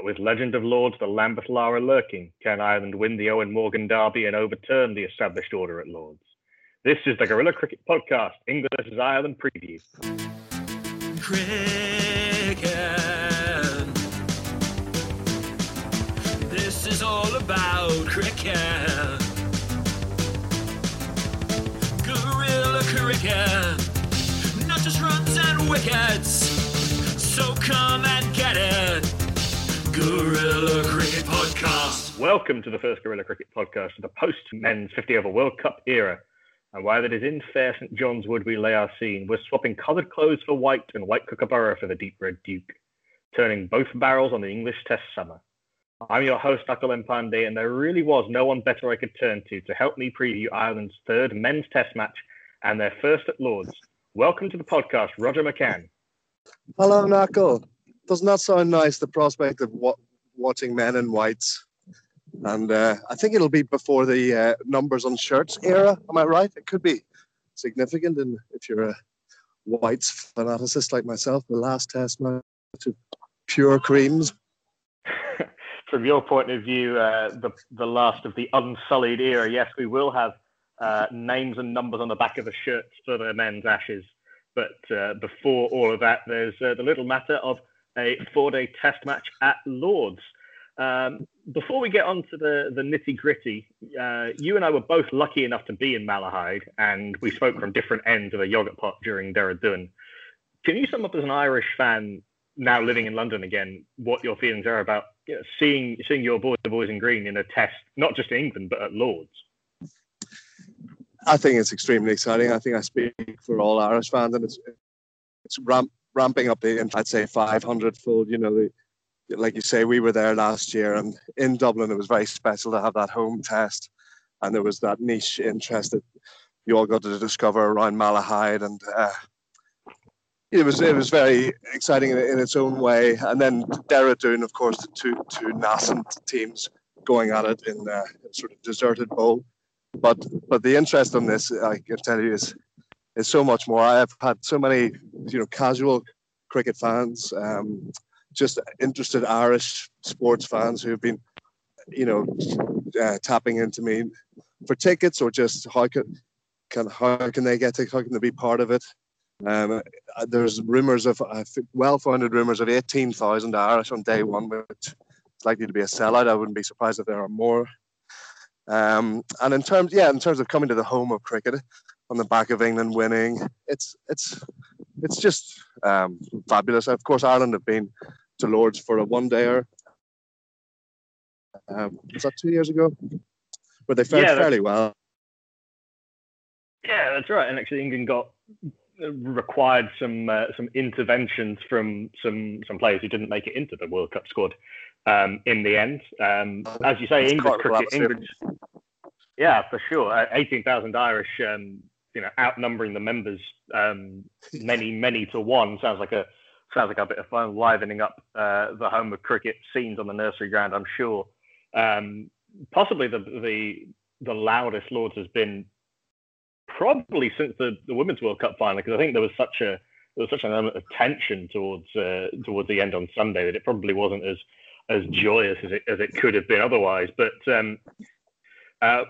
But with Legend of Lords, the Lambeth Lara lurking, can Ireland win the Eoin Morgan derby and overturn the established order at Lords? This is the Guerilla Cricket Podcast, England versus Ireland preview. Cricket. This is all about cricket. Guerilla Cricket. Not just runs and wickets. So come and get it. Guerilla Cricket Podcast. Welcome to the first Guerilla Cricket Podcast of the post men's 50 over World Cup era. And while it is in fair St John's Wood we lay our scene, we're swapping coloured clothes for white and white kookaburra for the deep red duke, turning both barrels on the English Test summer. I'm your host, Nakul Pande, and there really was no one better I could turn to to help me preview Ireland's third men's Test match and their first at Lords. Welcome to the podcast, Roger McCann. Hello, Nakul does not that sound nice. The prospect of watching men in whites, and uh, I think it'll be before the uh, numbers on shirts era. Am I right? It could be significant, and if you're a whites fanaticist like myself, the last test match of pure creams. From your point of view, uh, the the last of the unsullied era. Yes, we will have uh, names and numbers on the back of the shirts for the men's ashes. But uh, before all of that, there's uh, the little matter of a four day test match at Lords. Um, before we get on to the, the nitty gritty, uh, you and I were both lucky enough to be in Malahide, and we spoke from different ends of a yogurt pot during Dehradun. Can you sum up as an Irish fan now living in London again what your feelings are about you know, seeing seeing your boys, the boys in green, in a test, not just in England but at Lords? I think it's extremely exciting. I think I speak for all Irish fans, and it's it's ramp, ramping up the, I'd say 500 fold. You know, the, like you say, we were there last year, and in Dublin, it was very special to have that home test, and there was that niche interest that you all got to discover around Malahide, and uh, it was it was very exciting in, in, its own way. And then Dehradun, of course, the two two nascent teams going at it in uh, a sort of deserted bowl. But but the interest on this, I can tell you, is so much more. I've had so many, you know, casual cricket fans, um, just interested Irish sports fans who've been, you know, uh, tapping into me for tickets or just how can, can how can they get tickets? How can they be part of it? Um, uh, there's rumours of uh, well-founded rumours of 18,000 Irish on day one, which is likely to be a sellout. I wouldn't be surprised if there are more. Um, and in terms, yeah, in terms of coming to the home of cricket, on the back of England winning. It's it's it's just um, fabulous. Of course, Ireland have been to Lords for a one dayer. Um, was that two years ago? Where they fared yeah, fairly well. Yeah, that's right. And actually, England got required some uh, some interventions from some some players who didn't make it into the World Cup squad um, in the end. Um, as you say, English cricket, England, yeah, for sure. Uh, 18,000 Irish um, you know outnumbering the members um, many many to one sounds like a sounds like a bit of fun livening up uh, the home of cricket scenes on the nursery ground. I'm sure. Um, possibly the the the loudest Lords has been probably since the, the Women's World Cup final because I think there was such a there was such an element of tension towards uh, towards the end on Sunday that it probably wasn't as as joyous as it as it could have been otherwise. But um, uh,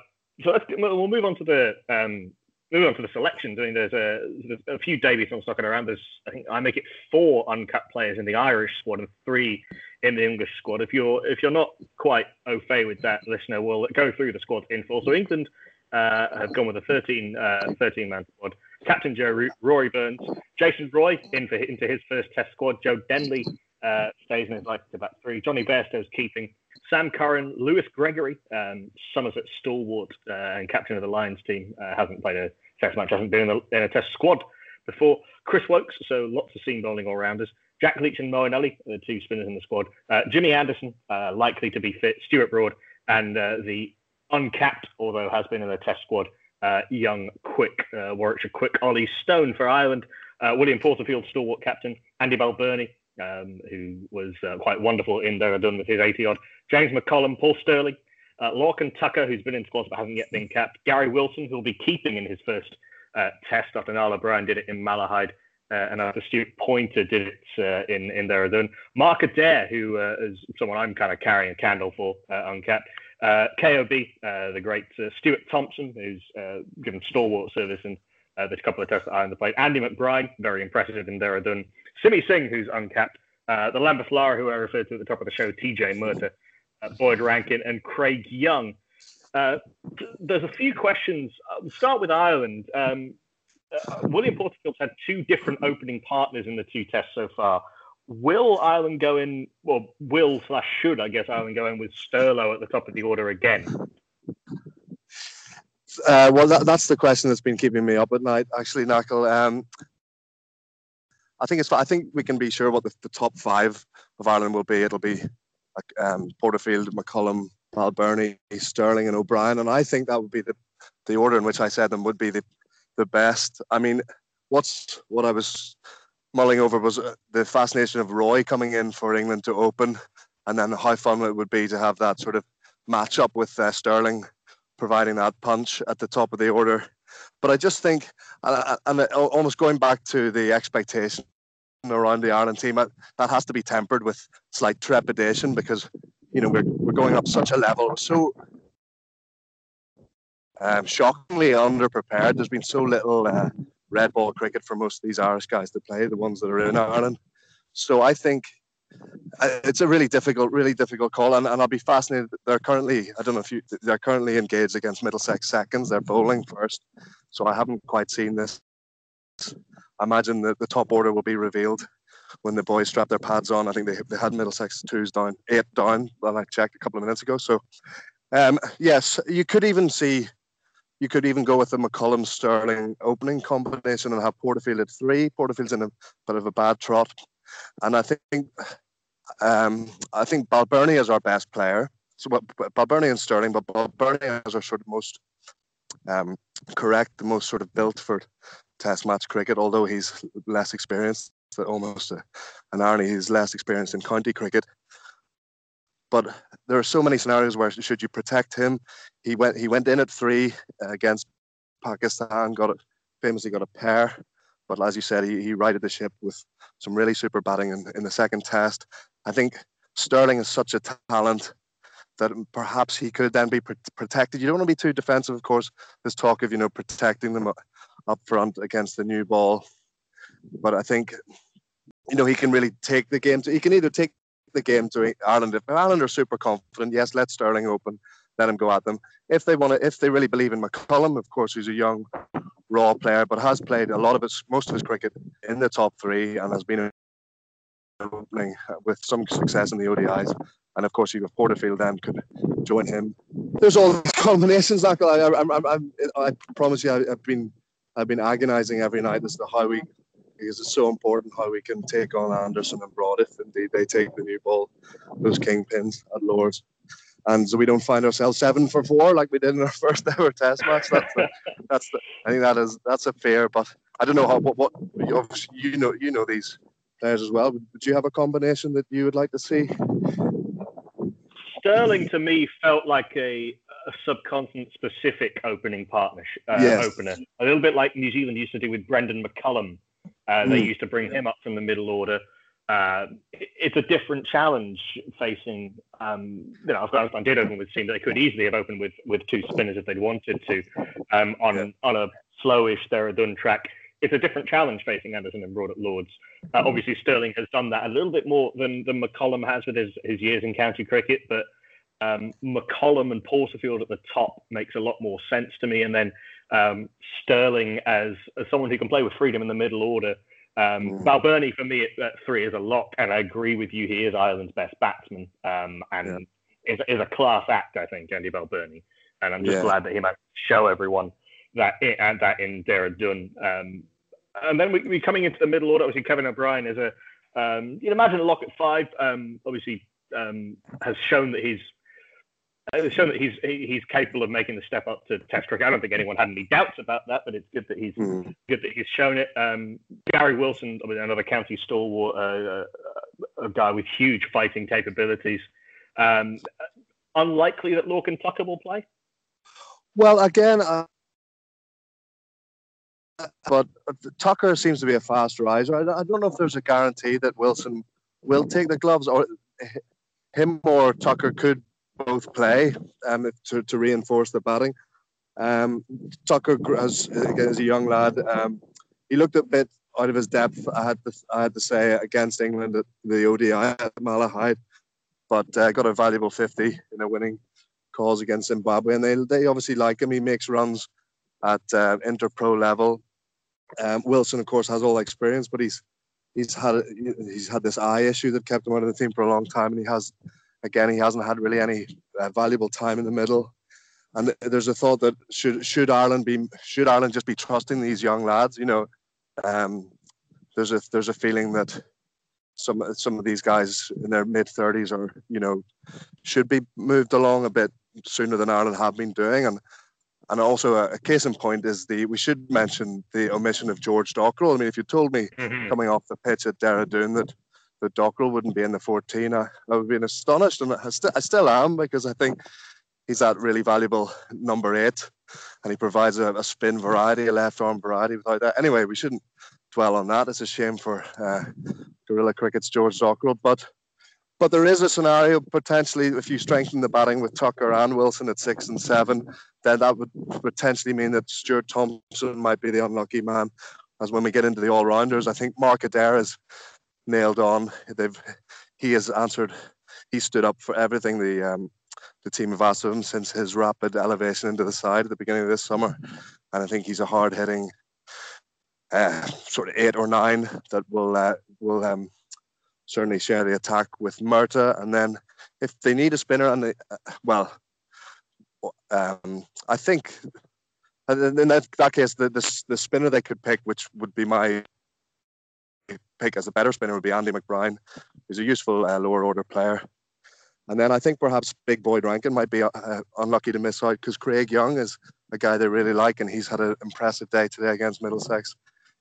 so we'll move on to the um, move on to the selections. I mean, there's a, there's a few debuts I'm knocking around. There's I think I make it four uncapped players in the Irish squad and three in the English squad. If you're if you're not quite au fait with that, listener, we'll go through the squad in full. So England uh, have gone with a 13 uh, 13 man squad. Captain Joe Rory Burns, Jason Roy in for, into his first Test squad. Joe Denley uh, stays in his life to back three. Jonny Bairstow's keeping. Sam Curran, Lewis Gregory, um, Somerset stalwart uh, and captain of the Lions team, uh, hasn't played a Test match, hasn't been in a, in a Test squad before. Chris Woakes, so lots of seam bowling all rounders. Jack Leach and Moeen the two spinners in the squad. Uh, Jimmy Anderson, uh, likely to be fit. Stuart Broad, and uh, the uncapped, although has been in the Test squad, young, quick Warwickshire quick Ollie Stone for Ireland. William Porterfield, stalwart captain. Andy Balbirnie, um, who was quite wonderful in there, done with his 80 odd. James McCollum, Paul Stirling, uh, Lorcan Tucker, who's been in squads but hasn't yet been capped. Gary Wilson, who'll be keeping in his first uh, test after Niall O'Brien did it in Malahide. Uh, and after Stuart Poynter did it uh, in in Dehradun. Mark Adair, who uh, is someone I'm kind of carrying a candle for, uh, uncapped. Uh, KOB, uh, the great uh, Stuart Thompson, who's uh, given stalwart service in uh, the couple of tests that I plate. Andy McBrine, very impressive in Dehradun. Simi Singh, who's uncapped. Uh, the Lambeth Lara, who I referred to at the top of the show, TJ Murtagh, Boyd Rankin, and Craig Young. there's a few questions. I'll start with Ireland. Um, William Porterfield's had two different opening partners in the two tests so far. Will Ireland go in, well, will slash should, I guess, Ireland go in with Sterlo at the top of the order again? Uh, well, that, that's the question that's been keeping me up at night, actually, Nakul. Um, I think it's. I think we can be sure what the, the top five of Ireland will be. It'll be like um, Porterfield, McCollum, Balbirnie, Stirling, and O'Brien, and I think that would be the the order in which I said them would be the the best. I mean, what's what I was mulling over was uh, the fascination of Roy coming in for England to open, and then how fun it would be to have that sort of match up with uh, Stirling providing that punch at the top of the order. But I just think, and, and almost going back to the expectation around the Ireland team, that has to be tempered with slight trepidation because you know we're we're going up such a level. So um, shockingly underprepared. There's been so little uh, red ball cricket for most of these Irish guys to play, the ones that are in Ireland. So I think uh, it's a really difficult, really difficult call, and, and I'll be fascinated. They're currently, I don't know if you, they're currently engaged against Middlesex seconds. They're bowling first, so I haven't quite seen this. I imagine that the top order will be revealed when the boys strap their pads on. I think they, they had Middlesex twos down, eight down, when I checked a couple of minutes ago. So, um, yes, you could even see you could even go with the McCollum Stirling opening combination and have Porterfield at three. Porterfield's in a bit of a bad trot, and I think um, I think Balbirnie is our best player. So Balbirnie and Stirling, but Balbirnie is our sort of most um, correct, the most sort of built for Test match cricket. Although he's less experienced, almost a, an irony, he's less experienced in county cricket. But there are so many scenarios where should you protect him? He went he went in at three uh, against Pakistan, got famously got a pair. But as you said, he, he righted the ship with some really super batting in, in the second test. I think Stirling is such a talent that perhaps he could then be pr- protected. You don't want to be too defensive, of course. There's talk of you know protecting them up front against the new ball, but I think you know he can really take the game. To, he can either take the game to Ireland. If Ireland are super confident, yes, let Stirling open, let him go at them. If they want to, if they really believe in McCollum, of course, who's a young, raw player, but has played a lot of his, most of his cricket in the top three and has been opening with some success in the ODIs. And of course, you have Porterfield then could join him. There's all the combinations. Like I, I, I, I, promise you, I've been, I've been agonising every night as to how we because it's so important how we can take on Anderson and Broad if indeed they take the new ball, those kingpins at Lords. and so we don't find ourselves seven for four like we did in our first ever Test match. That's the, that's the, I think that is that's a fair, but I don't know how what, what you know you know these players as well. Would you have a combination that you would like to see? Stirling to me felt like a, a subcontinent specific opening partnership uh, Yes. opener, a little bit like New Zealand used to do with Brendan McCullum. Uh, They Mm. used to bring him up from the middle order. Uh, it's a different challenge facing. Um, you know, Afghanistan did open with a team that they could easily have opened with with two spinners if they'd wanted to um, on Yeah. on a slowish Dehradun track. It's a different challenge facing Anderson and Broad at Lords. Uh, obviously, Stirling has done that a little bit more than, than McCollum has with his, his years in county cricket, but um, McCollum and Porterfield at the top makes a lot more sense to me. And then um, Stirling as, as someone who can play with freedom in the middle order. Um, Mm. Balbirnie for me at, at three is a lock, and I agree with you. He is Ireland's best batsman, um, and is, is a class act. I think Andy Balbirnie, and I'm just Yeah. glad that he managed to show everyone that i- and that in Dun. Um, and then we, we coming into the middle order. Obviously, Kevin O'Brien is a um, you can imagine a lock at five. Um, obviously, um, has shown that he's has shown that he's he's capable of making the step up to Test cricket. I don't think anyone had any doubts about that, but it's good that he's Mm. good that he's shown it. Um, Gary Wilson, another county stalwart, uh, uh, a guy with huge fighting capabilities. Um, unlikely that Lorcan Tucker will play. Well, again, uh, but Tucker seems to be a fast riser. I, I don't know if there's a guarantee that Wilson will take the gloves, or him or Tucker could both play um, to, to reinforce the batting. Um, Tucker, as as a young lad, um, he looked a bit out of his depth. I had to, I had to say against England at the ODI at Malahide, but uh, got a valuable 50 in a winning cause against Zimbabwe, and they they obviously like him. He makes runs at uh, inter-pro level. Um, Wilson, of course, has all experience, but he's he's had he's had this eye issue that kept him out of the team for a long time, and he has again he hasn't had really any uh, valuable time in the middle. And there's a thought that should should Ireland be should Ireland just be trusting these young lads? You know, um, there's a there's a feeling that some some of these guys in their mid 30s are you know should be moved along a bit sooner than Ireland have been doing. And and also a, a case in point is the we should mention the omission of George Dockrell. I mean, if you told me coming off the pitch at Dehradun that that Dockrell wouldn't be in the 14, I, I would have been astonished, and I, st- I still am because I think he's that really valuable number eight, and he provides a, a spin variety, a left arm variety. Without that, anyway, we shouldn't dwell on that. It's a shame for uh, Guerilla Cricket's George Dockrell, but but there is a scenario potentially if you strengthen the batting with Tucker and Wilson at six and seven, then that would potentially mean that Stuart Thompson might be the unlucky man. As when we get into the all rounders, I think Mark Adair is nailed on. They've he has answered. He stood up for everything the um, the team have asked of him since his rapid elevation into the side at the beginning of this summer, and I think he's a hard hitting uh, sort of eight or nine that will uh, will um, certainly share the attack with Murtagh. And then if they need a spinner, and they, uh, well, um, I think in that, that case, the, the the spinner they could pick, which would be my pick as a better spinner, would be Andy McBrine. He's a useful uh, lower order player. And then I think perhaps Big Boyd Rankin might be uh, unlucky to miss out because Craig Young is a guy they really like, and he's had an impressive day today against Middlesex.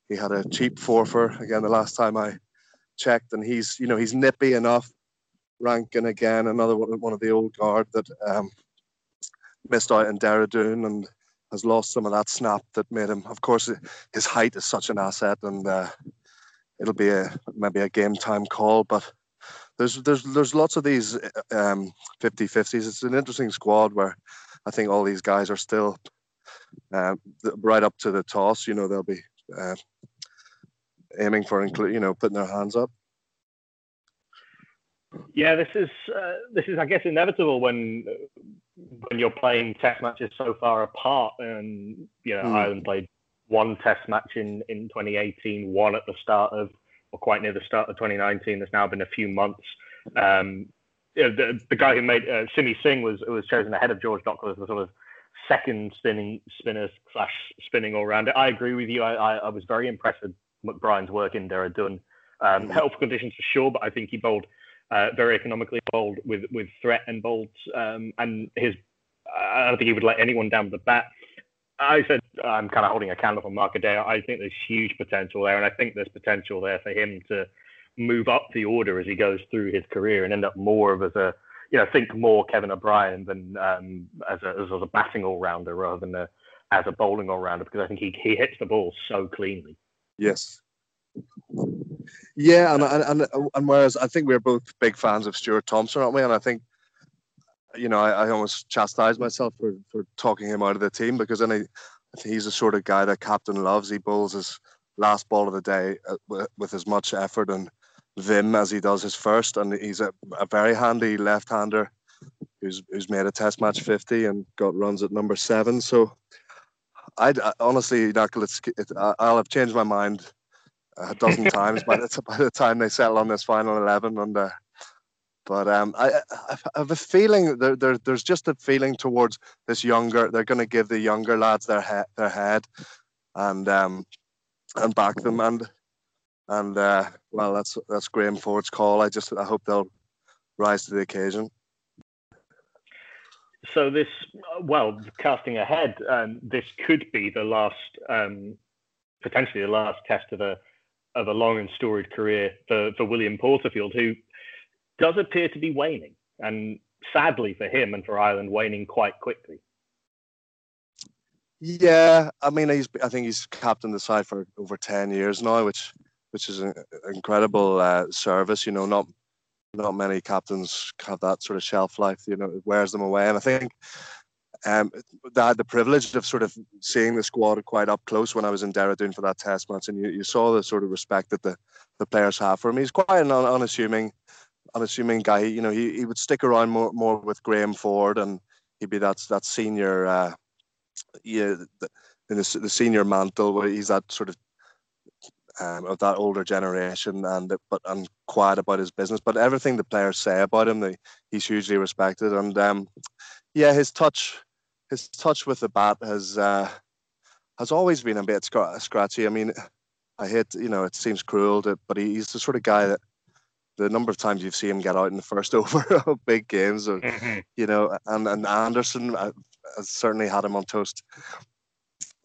He had a cheap four for again the last time I checked, and he's you know he's nippy enough. Rankin again, another one, of the old guard that um, missed out in Dehradun and has lost some of that snap that made him. Of course, his height is such an asset, and uh, it'll be a maybe a game time call, but. There's, there's there's lots of these um, 50-50s. It's an interesting squad where I think all these guys are still uh, right up to the toss. You know, they'll be uh, aiming for include, you know, putting their hands up. Yeah, this is uh, this is I guess inevitable when when you're playing test matches so far apart, and you know Hmm. Ireland played one test match in in 2018, one at the start of or quite near the start of 2019. There's now been a few months. Um, you know, the, the guy who made uh, Simi Singh was was chosen ahead of George Dockrell as the sort of second spinning spinner slash spinning all rounder. I agree with you. I, I, I was very impressed with McBrine's work in Dehradun. Um, health conditions for sure, but I think he bowled uh, very economically bowled with with threat and bowled, um, and his I don't think he would let anyone down with the bat. I said I'm kind of holding a candle for Mark Adair. I think there's huge potential there, and I think there's potential there for him to move up the order as he goes through his career and end up more of as a you know think more Kevin O'Brien than um, as a as a batting all rounder rather than a, as a bowling all rounder because I think he he hits the ball so cleanly. Yes. Yeah, and and and, and whereas I think we're both big fans of Stuart Thompson, aren't we? And I think you know, I, I almost chastise myself for, for talking him out of the team because then I, he's the sort of guy that captain loves. He bowls his last ball of the day uh, with, with as much effort and vim as he does his first, and he's a, a very handy left-hander who's who's made a Test match 50 and got runs at number seven. So, I'd I, honestly, Nakul, it's, it, I'll have changed my mind a dozen times by the by the time they settle on this final 11 and. Uh, but um, I, I, have a feeling there, there, there's just a feeling towards this younger. They're going to give the younger lads their head, their head, and um, and back them. And and uh, well, that's that's Graham Ford's call. I just I hope they'll rise to the occasion. So this, well, casting ahead, um, this could be the last, um, potentially the last test of a of a long and storied career for, for William Porterfield, who does appear to be waning, and sadly for him and for Ireland, waning quite quickly. Yeah, I mean, he's I think he's captained the side for over ten years now, which which is an incredible uh, service. You know, not not many captains have that sort of shelf life. You know, it wears them away, and I think um, I had the privilege of sort of seeing the squad quite up close when I was in Dehradun for that Test match, and you, you saw the sort of respect that the the players have for him. He's quite an unassuming unassuming guy. You know, he, he would stick around more more with Graham Ford, and he'd be that that senior, uh, yeah, the, in the, the senior mantle where he's that sort of um, of that older generation, and but and quiet about his business. But everything the players say about him, they, he's hugely respected, and um, yeah, his touch, his touch with the bat has uh, has always been a bit scratchy. I mean, I hate, you know, it seems cruel, to, but he's the sort of guy that the number of times you've seen him get out in the first over of big games, mm-hmm. you know, and, and Anderson uh, has certainly had him on toast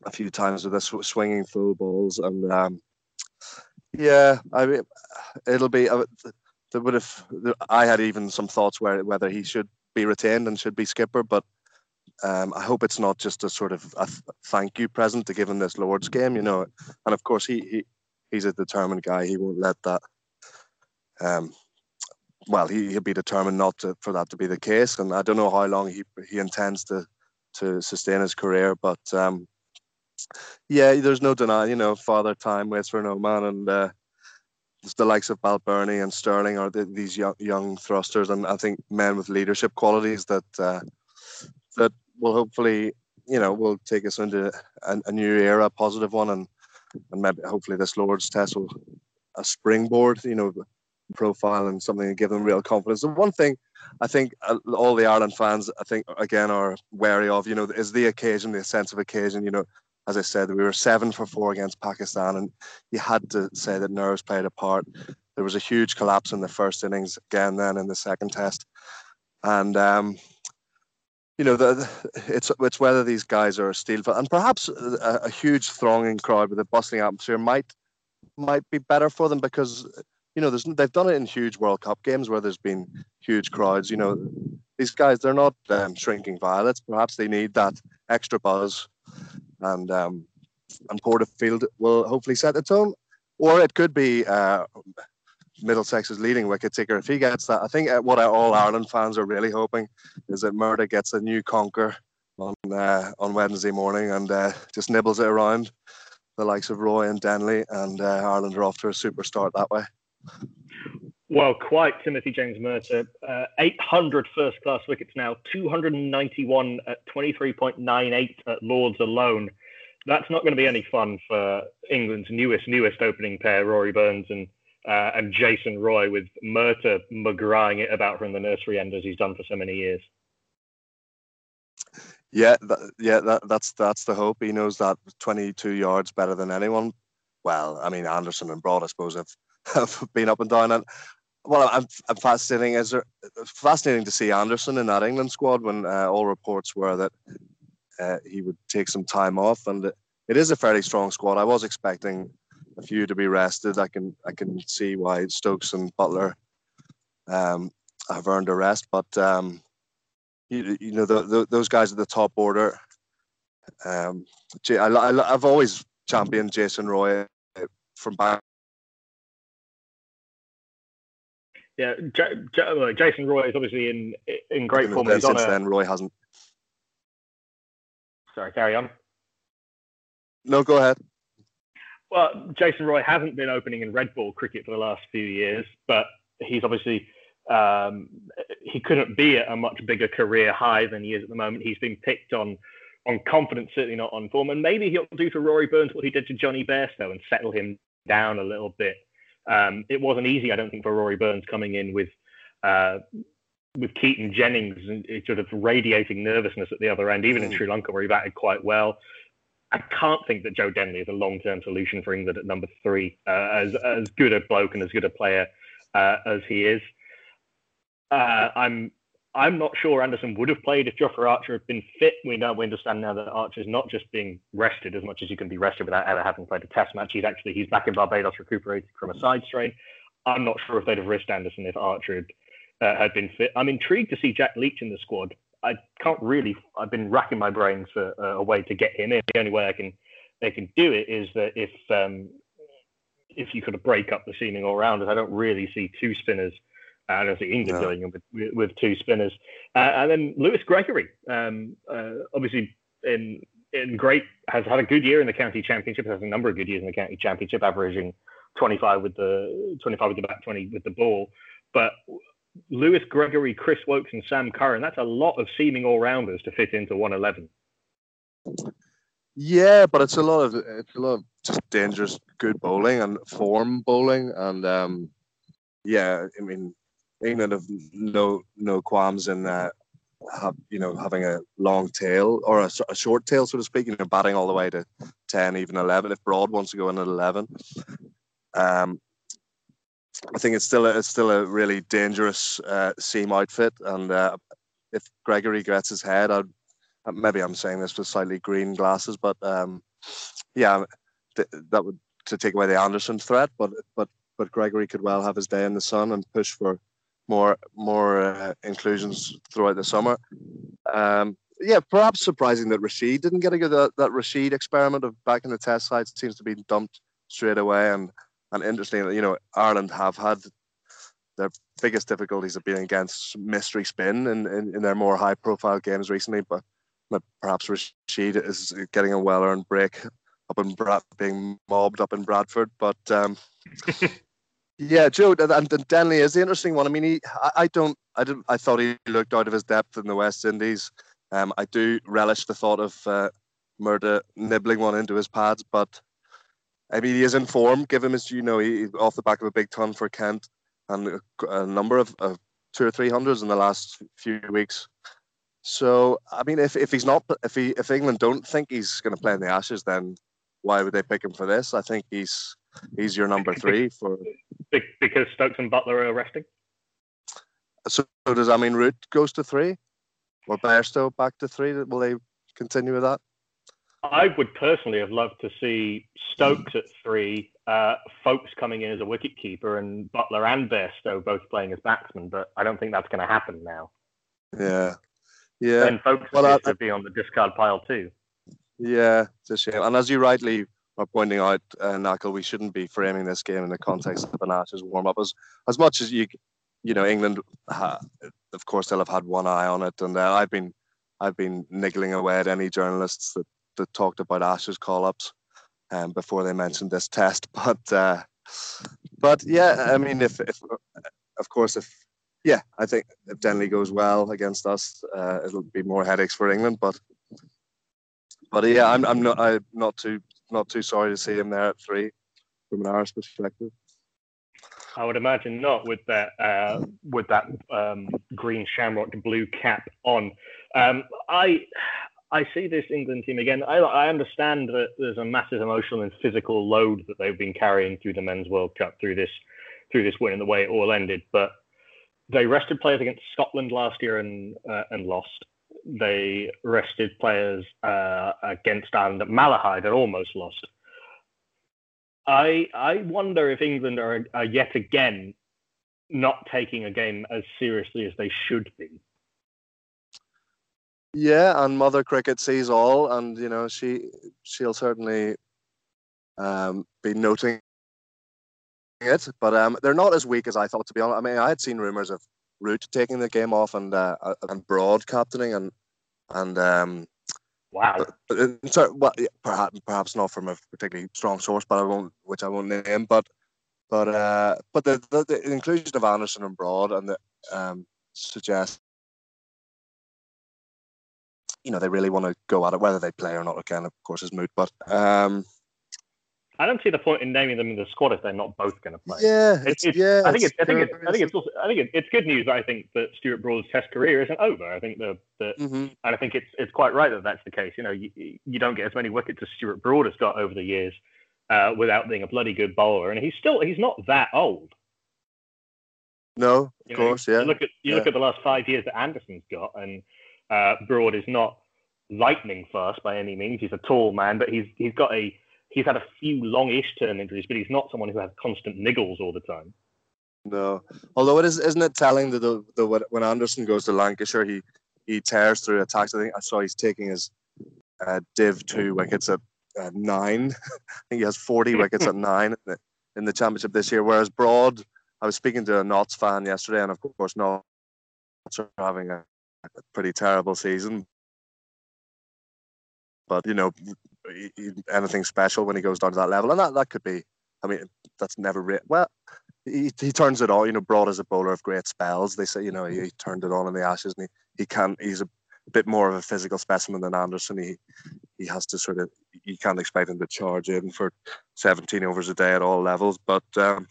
a few times with this swinging full balls, and um, yeah, I mean, it'll be. Uh, there would have. I had even some thoughts where whether he should be retained and should be skipper, but um, I hope it's not just a sort of a thank you present to give him this Lord's game, you know. And of course, he, he he's a determined guy. He won't let that um, well, he, he'll be determined not to, for that to be the case. And I don't know how long he, he intends to, to sustain his career, but um, yeah, there's no denying, you know, father time waits for no man. And uh, the likes of Balbirnie and Stirling are the, these young, young thrusters. And I think men with leadership qualities that, uh, that will hopefully, you know, will take us into a, a new era, a positive one. And, and maybe hopefully this Lord's test will a springboard, you know, profile and something to give them real confidence. The one thing I think uh, all the Ireland fans, I think, again, are wary of, you know, is the occasion, the sense of occasion. You know, as I said, we were seven for four against Pakistan, and you had to say that nerves played a part. There was a huge collapse in the first innings, again, then in the second test. And, um, you know, the, it's it's whether these guys are steel, and perhaps a, a huge thronging crowd with a bustling atmosphere might might be better for them because you know, there's they've done it in huge World Cup games where there's been huge crowds. You know, these guys they're not um, shrinking violets. Perhaps they need that extra buzz, and um, and Porterfield will hopefully set the tone. Or it could be uh, Middlesex's leading wicket taker if he gets that. I think uh, what all Ireland fans are really hoping is that Murtagh gets a new conker on uh, on Wednesday morning and uh, just nibbles it around the likes of Roy and Denley, and uh, Ireland are off to a super start that way. Well, quite Timothy James Murtagh. Uh, 800 first class wickets now, 291 at 23.98 at Lords alone. That's not going to be any fun for England's newest, newest opening pair, Rory Burns and uh, and Jason Roy, with Murtagh McGrathing it about from the nursery end as he's done for so many years. Yeah, yeah, that, that's that's the hope. He knows that 22 yards better than anyone. Well, I mean Anderson and Broad, I suppose, have have been up and down. And well, I'm, I'm fascinating. Is there fascinating to see Anderson in that England squad when uh, all reports were that uh, he would take some time off, and it, is a fairly strong squad. I was expecting a few to be rested. I can I can see why Stokes and Buttler um, have earned a rest, but um, you, you know the, the, those guys at the top order. Um, I, I've always championed Jason Roy from back Yeah, J- J- Jason Roy is obviously in in great form. Since a... then, Roy hasn't. Sorry, carry on. No, go ahead. Well, Jason Roy hasn't been opening in red ball cricket for the last few years, but he's obviously um, he couldn't be at a much bigger career high than he is at the moment. He's been picked on on confidence, certainly not on form, and maybe he'll do to Rory Burns what he did to Jonny Bairstow and settle him down a little bit. Um, it wasn't easy, I don't think, for Rory Burns coming in with uh, with Keaton Jennings and sort of radiating nervousness at the other end, even in mm. Sri Lanka where he batted quite well. I can't think that Joe Denley is a long-term solution for England at number three, uh, as as good a bloke and as good a player uh, as he is. Uh, I'm I'm not sure Anderson would have played if Jofra Archer had been fit. We know we understand now that Archer is not just being rested as much as you can be rested without ever having played a Test match. He's actually he's back in Barbados recuperating from a side strain. I'm not sure if they'd have risked Anderson if Archer had, uh, had been fit. I'm intrigued to see Jack Leach in the squad. I can't really. I've been racking my brains for uh, a way to get him in. The only way I can they can do it is that if um, if you could break up the seaming all rounders, I don't really see two spinners I don't see England no. going with, with two spinners. Uh, and then Lewis Gregory, um, uh, obviously in in great, has had a good year in the county championship. Has a number of good years in the county championship, averaging 25 with the 25 with the bat, 20 with the ball. But Lewis Gregory, Chris Woakes, and Sam Curran, that's a lot of seaming all rounders to fit into 111. Yeah, but it's a lot of it's a lot of just dangerous, good bowling and form bowling, and um, yeah, I mean England have no no qualms in uh, have, you know having a long tail or a, a, short tail, so to speak. You know, batting all the way to ten, even eleven. If Broad wants to go in at eleven, um, I think it's still a, it's still a really dangerous uh, seam outfit. And uh, if Gregory gets his head, I'd, maybe I'm saying this with slightly green glasses, but um, yeah, th- that would to take away the Anderson threat. But but but Gregory could well have his day in the sun and push for more more uh, inclusions throughout the summer. Um, yeah, perhaps surprising that Rashid didn't get a good that, that Rashid experiment of back in the test side seems to be dumped straight away. And and interesting, you know, Ireland have had their biggest difficulties have been against mystery spin in, in, in their more high profile games recently. But, perhaps Rashid is getting a well earned break up in Brad, being mobbed up in Bradford. But um, Yeah, Joe, and, Denley is the interesting one. I mean, he, I, don't, I didn't, I thought he looked out of his depth in the West Indies. Um, I do relish the thought of uh, Murtagh nibbling one into his pads, but I mean, he is in form. Give him his, you know, he off the back of a big ton for Kent and a, a number of, of two or three hundreds in the last few weeks. So, I mean, if, if he's not, if he, if England don't think he's going to play in the Ashes, then why would they pick him for this? I think he's he's your number three for because Stokes and Buttler are resting. So does that mean Root goes to three, or Bairstow back to three? Will they continue with that? I would personally have loved to see Stokes at three, uh, Foakes coming in as a wicket keeper, and Buttler and Bairstow both playing as batsmen. But I don't think that's going to happen now. Yeah, yeah. And Foakes well, I, to be on the discard pile too. Yeah, it's a shame. And as you rightly are pointing out, uh, Nakul, we shouldn't be framing this game in the context of an Ashes warm up. As as much as you, you know, England, ha, of course, they'll have had one eye on it, and uh, I've been, I've been niggling away at any journalists that, that talked about Ashes call ups, um, before they mentioned this test. But, uh, but yeah, I mean, if, if, of course, if yeah, I think if Denley goes well against us, uh, it'll be more headaches for England. But but yeah, I'm I'm not I'm not too not too sorry to see him there at three from an Irish perspective. I would imagine not with that uh, with that um, green shamrock blue cap on. Um, I I see this England team again. I, I understand that there's a massive emotional and physical load that they've been carrying through the Men's World Cup through this through this win and the way it all ended. But they rested players against Scotland last year and uh, and lost. They rested players uh, against at Malahide and almost lost. I I wonder if England are, are yet again not taking a game as seriously as they should be. Yeah, and Mother Cricket sees all, and you know she she'll certainly um, be noting it. But um, they're not as weak as I thought. To be honest, I mean, I had seen rumours of Root taking the game off and uh, and Broad captaining and and um, wow. But, so, well, yeah, perhaps perhaps not from a particularly strong source, but I won't, which I won't name. But but uh, but the, the, the inclusion of Anderson and Broad and the um, suggests you know they really want to go at it. Whether they play or not, again, of course, is moot. But um, I don't see the point in naming them in the squad if they're not both going to play. Yeah, it's, it's, yeah. I think it's, I think it's, I think it's also, I think it's good news. I think that Stuart Broad's Test career isn't over. I think the, the mm-hmm. and I think it's it's quite right that that's the case. You know, you, you don't get as many wickets as Stuart Broad has got over the years uh, without being a bloody good bowler, and he's still he's not that old. No, of you course, know, yeah. You look at you yeah. look at the last five years that Anderson's got, and uh, Broad is not lightning fast by any means. He's a tall man, but he's he's got a he's had a few longish term injuries, but he's not someone who has constant niggles all the time. No, although it is, isn't it telling that the, the when Anderson goes to Lancashire, he he tears through attacks. I think I saw he's taking his uh, Div two wickets at uh, nine. I think he has forty wickets at nine in the, in the championship this year. Whereas Broad, I was speaking to a Notts fan yesterday, and of course Notts are having a, a pretty terrible season. But you know, anything special when he goes down to that level, and that, that could be. I mean, that's never re- well. He, he turns it on. You know, Broad is a bowler of great spells. They say you know he, he turned it on in the Ashes, and he, he can. He's a bit more of a physical specimen than Anderson. He he has to sort of you can't expect him to charge in for 17 overs a day at all levels. But um,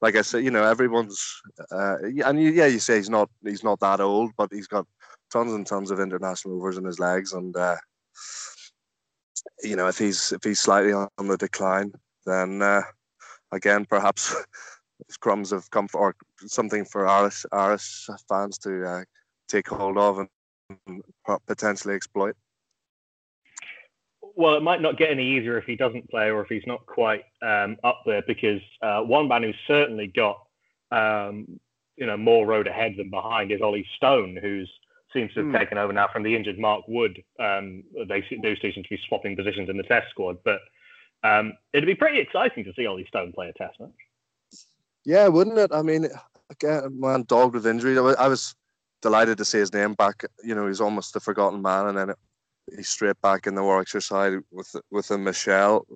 like I said, you know, everyone's uh, and you, yeah, you say he's not he's not that old, but he's got tons and tons of international overs in his legs, and uh, you know, if he's if he's slightly on the decline, then uh, again perhaps crumbs of comfort or something for Irish Irish fans to uh, take hold of and potentially exploit. Well, it might not get any easier if he doesn't play or if he's not quite um, up there, because uh, one man who's certainly got um, you know more road ahead than behind is Ollie Stone, who's seems to have mm. taken over now from the injured Mark Wood. Um, they do seem to be swapping positions in the Test squad, but um, it'd be pretty exciting to see Ollie Stone play a Test match. Yeah, wouldn't it? I mean, again, man, dogged with injury. I was delighted to see his name back. You know, he's almost the forgotten man, and then he's straight back in the Warwickshire side with with a Michelle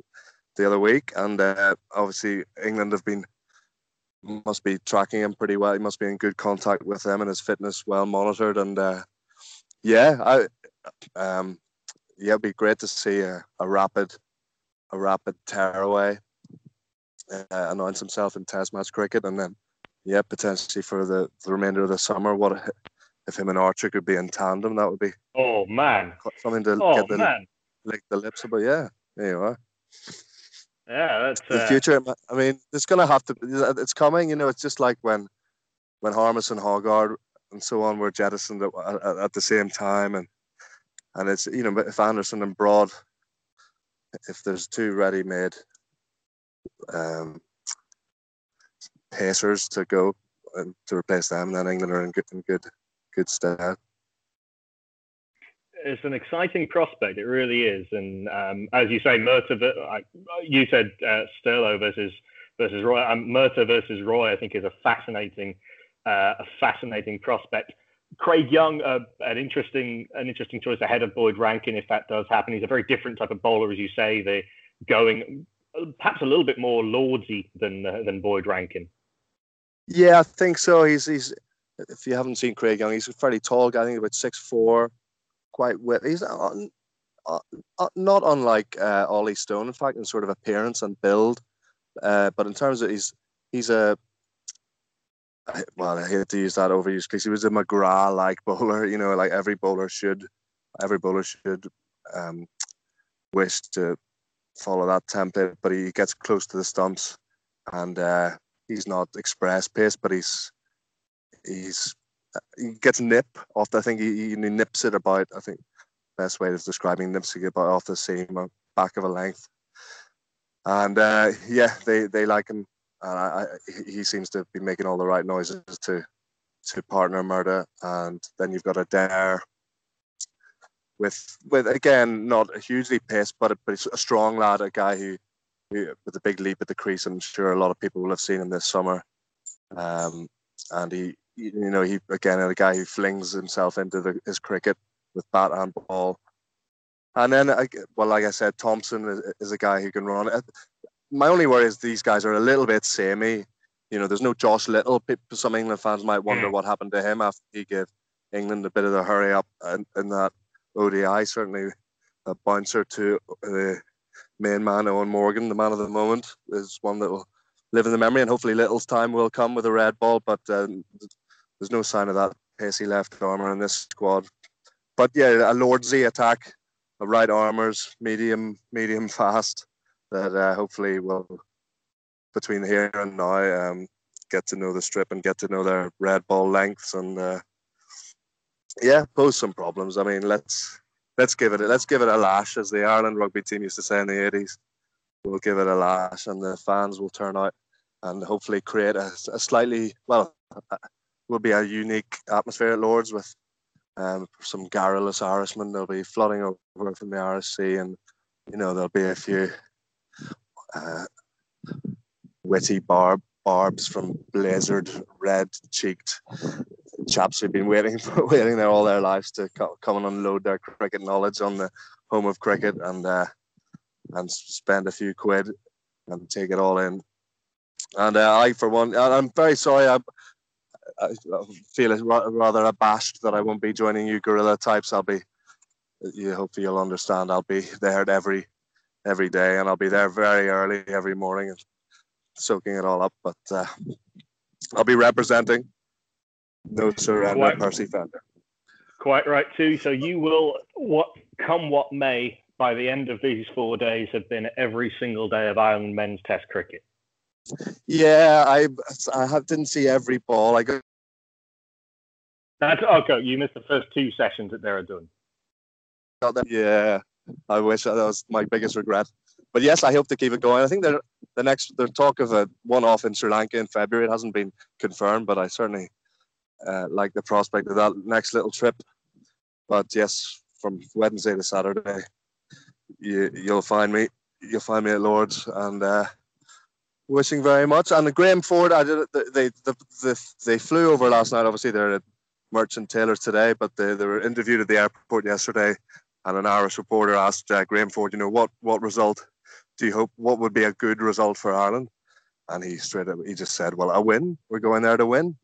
the other week, and uh, obviously England have been must be tracking him pretty well. He must be in good contact with them and his fitness well monitored. And uh, yeah, I um, yeah, it'd be great to see a, a rapid a rapid tearaway uh, announce himself in Test match cricket, and then yeah, potentially for the, the remainder of the summer. What if him and Archer could be in tandem? That would be oh man, something to oh, get the man. lick the lips about. Yeah, there you are. Yeah, that's the uh... future. I mean, it's gonna have to. It's coming. You know, it's just like when when Harmus and Hoggard and so on were jettisoned at, at, at the same time, and and it's you know if Anderson and Broad, if there's two ready-made um, pacers to go and to replace them, then England are in good in good good stead it's an exciting prospect. It really is. And um, as you say, Murtagh, you said uh, Sterlo versus versus Roy. Um, Murtagh versus Roy, I think, is a fascinating uh, a fascinating prospect. Craig Young, uh, an interesting an interesting choice ahead of Boyd Rankin if that does happen. He's a very different type of bowler, as you say. They're going perhaps a little bit more lordsy than uh, than Boyd Rankin. Yeah, I think so. He's he's if you haven't seen Craig Young, he's a fairly tall guy. I think about six four quite well. He's uh, uh, not unlike uh, Ollie Stone, in fact, in sort of appearance and build. Uh, but in terms of he's he's a well, I hate to use that overuse because he was a McGrath-like bowler. You know, like every bowler should, every bowler should um, wish to follow that template. But he gets close to the stumps, and uh, he's not express pace, but he's he's he gets a nip off. I think he, he nips it about. I think best way of describing nips it about off the seam, uh, back of a length. And uh, yeah, they they like him, and I, I, he seems to be making all the right noises to to partner Murtagh. And then you've got Adair with with again not a hugely paced, but a, but a strong lad, a guy who, who with a big leap at the crease. I'm sure a lot of people will have seen him this summer. Um, and he, you know, he again a guy who flings himself into the, his cricket with bat and ball. And then, well, like I said, Thompson is, is a guy who can run. My only worry is these guys are a little bit samey. You know, there's no Josh Little. Some England fans might wonder mm. what happened to him after he gave England a bit of the hurry up in, in that ODI. Certainly, a bouncer to the main man, Eoin Morgan, the man of the moment, is one that will live in the memory. And hopefully, Little's time will come with a red ball. But uh, there's no sign of that pacey left armour in this squad. But yeah, a Lordsy attack, a right armours, medium, medium fast, that uh, hopefully will, between here and now, um, get to know the strip and get to know their red ball lengths and uh, yeah, pose some problems. I mean, let's let's give it a, let's give it a lash, as the Ireland rugby team used to say in the eighties. We'll give it a lash, and the fans will turn out and hopefully create a, a slightly well, will be a unique atmosphere at Lords with um, some garrulous Irishmen. They'll be flooding over from the RSC, and you know there'll be a few uh, witty barb barbs from blazered, red-cheeked chaps who've been waiting for waiting there all their lives to co- come and unload their cricket knowledge on the home of cricket and uh, and spend a few quid and take it all in. And uh, I, for one, I'm very sorry. I, I feel rather abashed that I won't be joining you, guerrilla types. I'll be. You hopefully you'll understand. I'll be there every every day, and I'll be there very early every morning and soaking it all up. But uh, I'll be representing no surrender, quite, Percy Fender. Quite right too. So you will, what come what may, by the end of these four days, have been every single day of Ireland men's Test cricket. Yeah, I I have, didn't see every ball. I got. That's okay. You missed the first two sessions that they're doing. Yeah, I wish that was my biggest regret. But yes, I hope to keep it going. I think the next the talk of a one-off in Sri Lanka in February. It hasn't been confirmed, but I certainly uh, like the prospect of that next little trip. But yes, from Wednesday to Saturday, you, you'll find me. You'll find me at Lords, and uh, wishing very much. And the Graham Ford, I did. They they, they, they flew over last night. Obviously, they're at Merchant Taylors today, but they, they were interviewed at the airport yesterday. And an Irish reporter asked uh, Graham Ford, you know, what what result do you hope? What would be a good result for Ireland? And he straight up, he just said, well, a win. We're going there to win.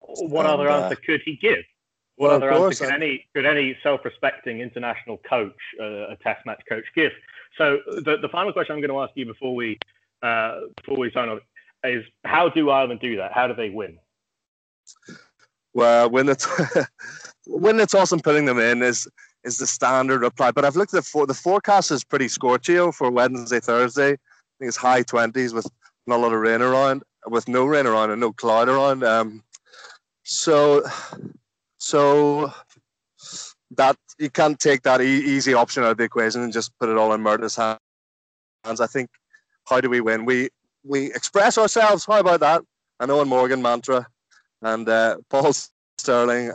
What and, other uh, answer could he give? What well, other answer could any could any self-respecting international coach, uh, a Test match coach, give? So the, the final question I'm going to ask you before we uh, before we sign off is how do Ireland do that? How do they win? Well, when it's when it's awesome putting them in is is the standard reply. But I've looked at the for the forecast is pretty scorchio for Wednesday, Thursday. I think it's high twenties with not a lot of rain around, with no rain around and no cloud around. Um, so, so that you can't take that e- easy option out of the equation and just put it all in Murtagh's hands. I think how do we win? We we express ourselves. How about that? I know Eoin Morgan mantra, and uh, Paul Stirling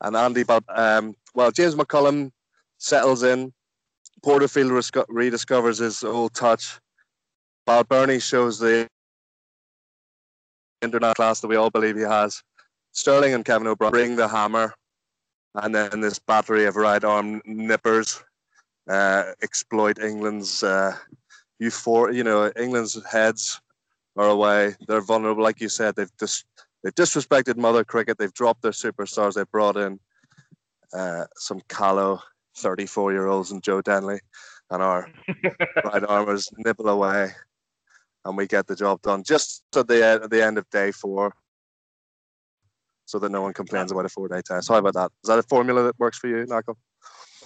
and Andy. But um, well, James McCollum settles in. Porterfield rediscovers his old touch. Balbirnie shows the internet class that we all believe he has. Stirling and Kevin O'Brien bring the hammer, and then this battery of right arm nippers uh, exploit England's uh, You know, England's heads are away. They're vulnerable, like you said. They've dis- they've disrespected mother cricket. They've dropped their superstars. They've brought in uh, some callow 34 year olds and Joe Denley, and our right armers nibble away, and we get the job done just at the, at the end of day four so that no one complains about a four day test. How about that? Is that a formula that works for you, Nakul?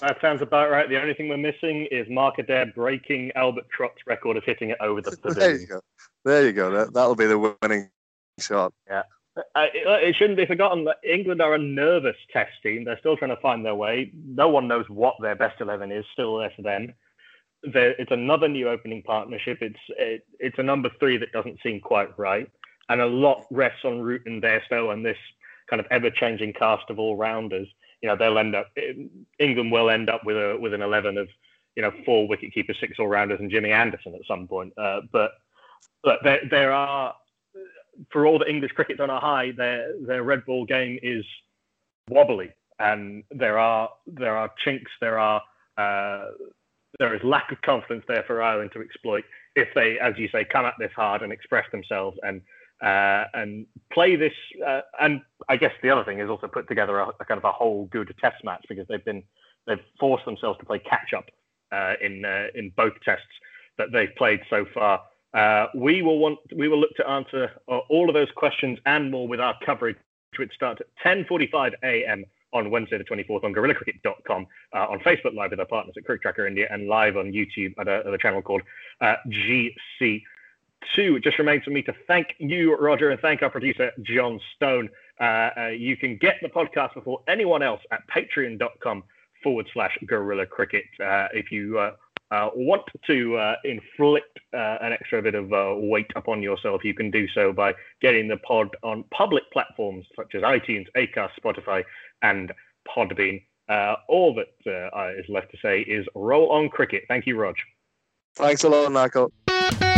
That sounds about right. The only thing we're missing is Mark Adair breaking Albert Trott's record of hitting it over the pavilion. there you go. There you go. That that'll be the winning shot. Yeah. Uh, it, it, shouldn't be forgotten that England are a nervous test team. They're still trying to find their way. No one knows what their best eleven is. Still less than. There, it's another new opening partnership. It's it, it's a number three that doesn't seem quite right, and a lot rests on Root and Bairstow and this kind of ever-changing cast of all-rounders. You know, they'll end up England will end up with a with an eleven of you know four wicket keepers, six all-rounders, and Jimmy Anderson at some point. Uh, but but there there are for all the English cricket's on a high, their their red ball game is wobbly, and there are there are chinks, there are uh, there is lack of confidence there for Ireland to exploit if they, as you say, come at this hard and express themselves and uh, and play this. Uh, and I guess the other thing is also put together a, a, kind of a whole good test match because they've been they've forced themselves to play catch up uh, in uh, in both tests that they've played so far. Uh, we will want we will look to answer uh, all of those questions and more with our coverage, which starts at 10:45 a.m. on Wednesday the 24th on GuerillaCricket.com, uh, on Facebook Live with our partners at Cricket Tracker India, and live on YouTube at a, at a channel called uh, GC. Two, it just remains for me to thank you, Roger, and thank our producer, John Stone. Uh, uh, you can get the podcast before anyone else at patreon.com forward slash guerillacricket. if you uh, want to uh, inflict uh, an extra bit of uh, weight upon yourself, you can do so by getting the pod on public platforms such as iTunes, Acast, Spotify, and Podbean. Uh, all that uh, is left to say is roll on cricket. Thank you, Rog. Thanks a lot, Nakul.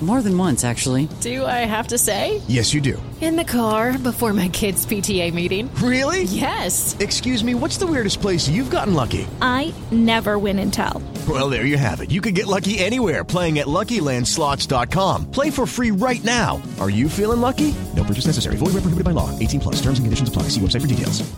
More than once, actually. Do I have to say? Yes, you do. In the car before my kids' PTA meeting. Really? Yes. Excuse me, what's the weirdest place you've gotten lucky? I never win and tell. Well, there you have it. You can get lucky anywhere playing at LuckyLandSlots.com. Play for free right now. Are you feeling lucky? No purchase necessary. Void where prohibited by law. 18 plus. Terms and conditions apply. See website for details.